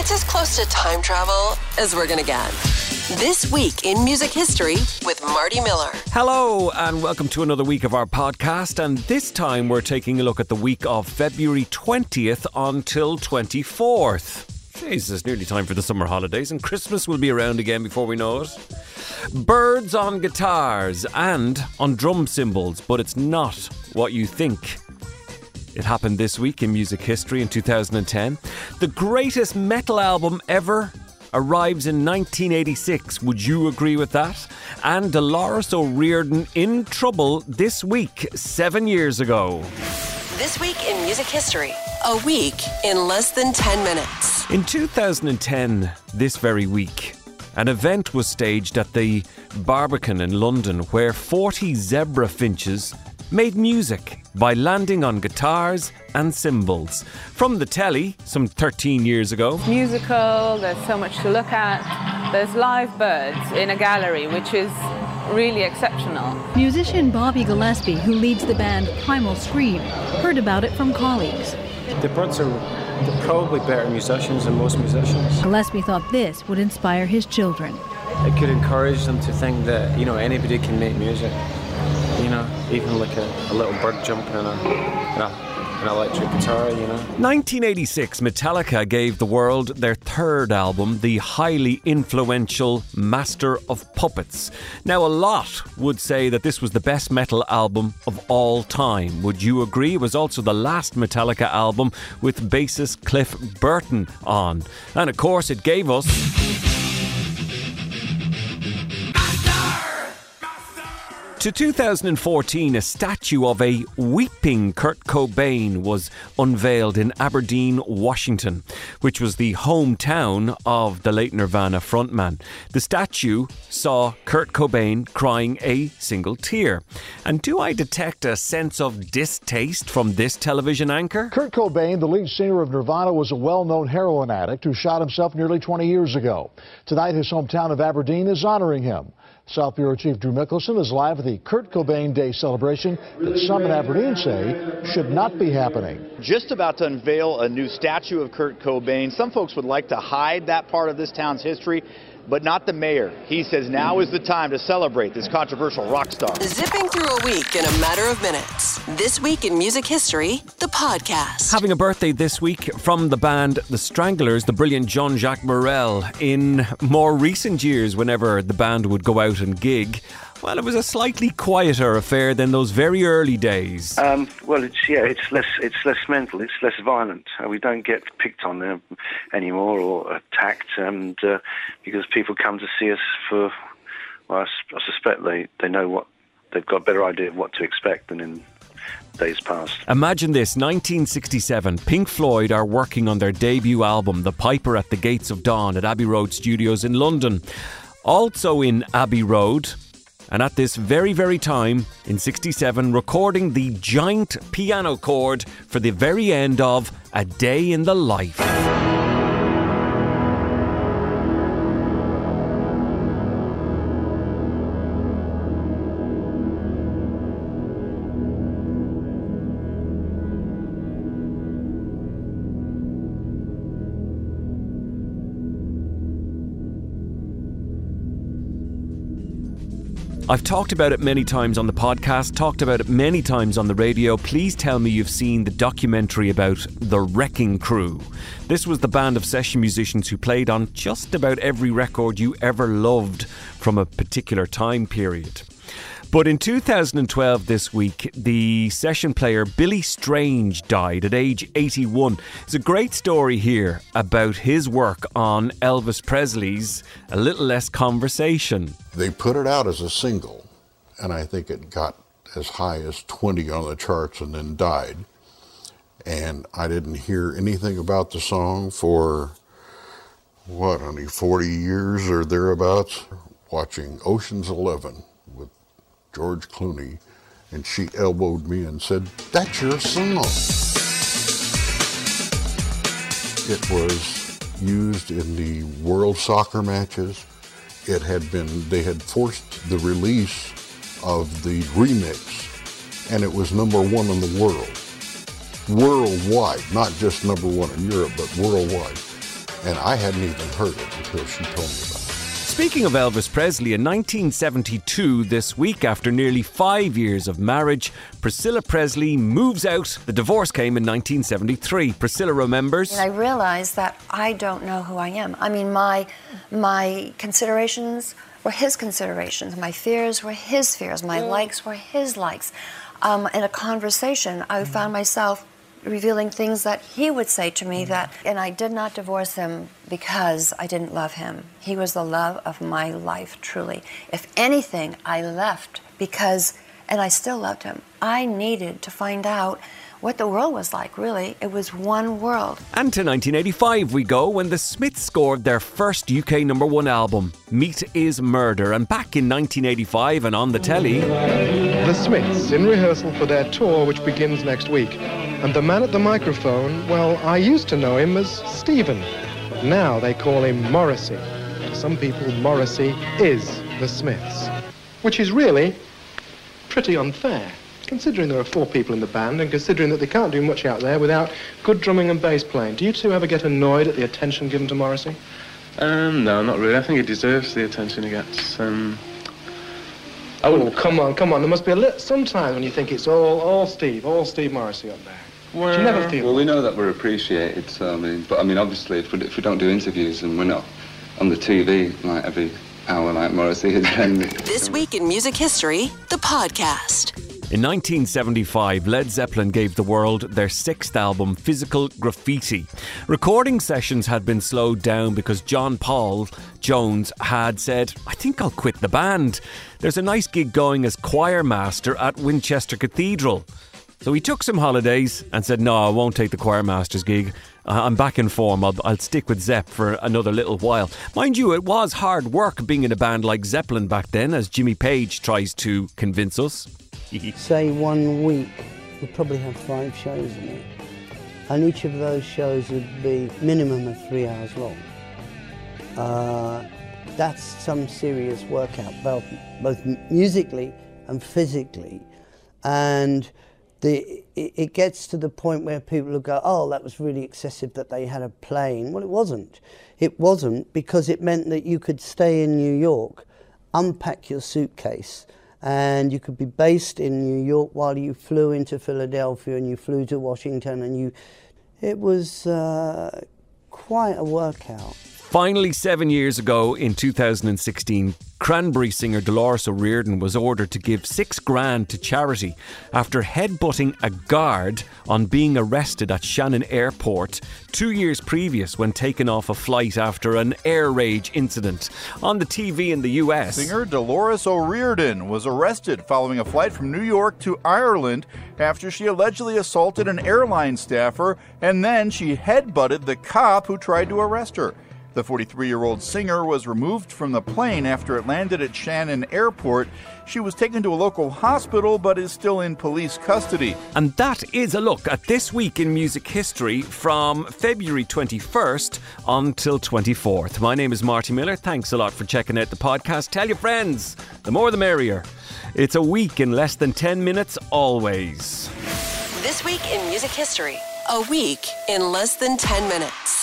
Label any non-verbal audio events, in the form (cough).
It's as close to time travel as we're gonna get. This week in music history with Marty Miller. Hello, and welcome to another week of our podcast. And this time we're taking a look at the week of February 20th until 24th. Jeez, it's nearly time for the summer holidays, and Christmas will be around again before we know it. Birds on guitars and on drum cymbals, but it's not what you think. It happened this week in music history in 2010. The greatest metal album ever arrives in 1986. Would you agree with that? And Dolores O'Riordan in trouble this week, seven years ago. This week in music history. A week in less than 10 minutes. In 2010, this very week, an event was staged at the Barbican in London where 40 zebra finches made music by landing on guitars and cymbals. From the telly, some 13 years ago. musical, there's so much to look at. There's live birds in a gallery, which is really exceptional. Musician Bobby Gillespie, who leads the band Primal Scream, heard about it from colleagues. The birds are they're probably better musicians than most musicians. Gillespie thought this would inspire his children. It could encourage them to think that, you know, anybody can make music. You know, even like a, a little bird jumping in a, a an electric guitar, you know. 1986, Metallica gave the world their third album, the highly influential Master of Puppets. Now, a lot would say that this was the best metal album of all time. Would you agree? It was also the last Metallica album with bassist Cliff Burton on. And of course, it gave us. To 2014, a statue of a weeping Kurt Cobain was unveiled in Aberdeen, Washington, which was the hometown of the late Nirvana frontman. The statue saw Kurt Cobain crying a single tear. And do I detect a sense of distaste from this television anchor? Kurt Cobain, the lead singer of Nirvana, was a well known heroin addict who shot himself nearly 20 years ago. Tonight, his hometown of Aberdeen is honoring him. South Bureau Chief Drew Mickelson is live at the Kurt Cobain Day celebration that some in Aberdeen say should not be happening. Just about to unveil a new statue of Kurt Cobain. Some folks would like to hide that part of this town's history, but not the mayor. He says now is the time to celebrate this controversial rock star. Zipping through a week in a matter of minutes. This week in music history, the podcast. Having a birthday this week from the band The Stranglers, the brilliant Jean Jacques Burnel. In more recent years, whenever the band would go out and gig, well, it was a slightly quieter affair than those very early days. Um, well, it's yeah, it's less it's less mental, it's less violent. Uh, we don't get picked on uh, anymore or attacked, and uh, because people come to see us for, well, I, I suspect they they know what they've got a better idea of what to expect than in days past. Imagine this 1967. Pink Floyd are working on their debut album, The Piper at the Gates of Dawn, at Abbey Road Studios in London. Also in Abbey Road, and at this very, very time, in 67, recording the giant piano chord for the very end of A Day in the Life. I've talked about it many times on the podcast, talked about it many times on the radio. Please tell me you've seen the documentary about the Wrecking Crew. This was the band of session musicians who played on just about every record you ever loved from a particular time period. But in 2012, this week, the session player Billy Strange died at age 81. It's a great story here about his work on Elvis Presley's A Little Less Conversation. They put it out as a single, and I think it got as high as 20 on the charts and then died. And I didn't hear anything about the song for, what, only 40 years or thereabouts, watching Ocean's Eleven George Clooney, and she elbowed me and said, That's your song. It was used in the World Soccer matches. It had been, they had forced the release of the remix, and it was number one in the world. Worldwide, not just number one in Europe, but worldwide. And I hadn't even heard it until she told me about it. Speaking of Elvis Presley, in 1972, this week, after nearly five years of marriage, Priscilla Presley moves out. The divorce came in 1973. Priscilla remembers. And I realized that I don't know who I am. I mean, my my considerations were his considerations. My fears were his fears. My likes were his likes. Um, in a conversation, I found myself revealing things that he would say to me that and I did not divorce him because I didn't love him. He was the love of my life truly. If anything, I left because and I still loved him. I needed to find out what the world was like, really. It was one world. And to 1985 we go when the Smiths scored their first UK number one album, Meat is Murder. And back in 1985 and on the telly. The Smiths in rehearsal for their tour, which begins next week. And the man at the microphone, well, I used to know him as Stephen. But now they call him Morrissey. To some people, Morrissey is the Smiths. Which is really pretty unfair, considering there are four people in the band and considering that they can't do much out there without good drumming and bass playing. Do you two ever get annoyed at the attention given to Morrissey? Um, no, not really. I think he deserves the attention he gets. Um, I Oh, come on, come on. There must be a little, sometimes when you think it's all, all Steve, all Steve Morrissey up there. Do you never feel Well, we know that we're appreciated, so I mean, but I mean, obviously, if we, if we don't do interviews and we're not on the TV like every hour like Morrissey, then This Week in Music History, the podcast. In 1975, Led Zeppelin gave the world their sixth album, Physical Graffiti. Recording sessions had been slowed down because John Paul Jones had said, I think I'll quit the band. There's a nice gig going as choir master at Winchester Cathedral. So he took some holidays and said, No, I won't take the choir master's gig. I'm back in form. I'll, I'll stick with Zepp for another little while. Mind you, it was hard work being in a band like Zeppelin back then, as Jimmy Page tries to convince us. (laughs) Say one week, we'd probably have five shows in it. And each of those shows would be minimum of three hours long. Uh, that's some serious workout, both, both musically and physically. And the, it, it gets to the point where people will go, oh, that was really excessive that they had a plane. Well, it wasn't. It wasn't because it meant that you could stay in New York, unpack your suitcase, and you could be based in New York while you flew into Philadelphia and you flew to Washington and you. It was uh, quite a workout. Finally, seven years ago in 2016, Cranberry singer Dolores O'Riordan was ordered to give six grand to charity after headbutting a guard on being arrested at Shannon Airport two years previous when taken off a flight after an air rage incident. On the TV in the US, Singer Dolores O'Riordan was arrested following a flight from New York to Ireland after she allegedly assaulted an airline staffer and then she headbutted the cop who tried to arrest her. The 43 year old singer was removed from the plane after it landed at Shannon Airport. She was taken to a local hospital but is still in police custody. And that is a look at this week in music history from February 21st until 24th. My name is Marty Miller. Thanks a lot for checking out the podcast. Tell your friends, the more the merrier. It's a week in less than 10 minutes, always. This Week in Music History, a week in less than 10 minutes.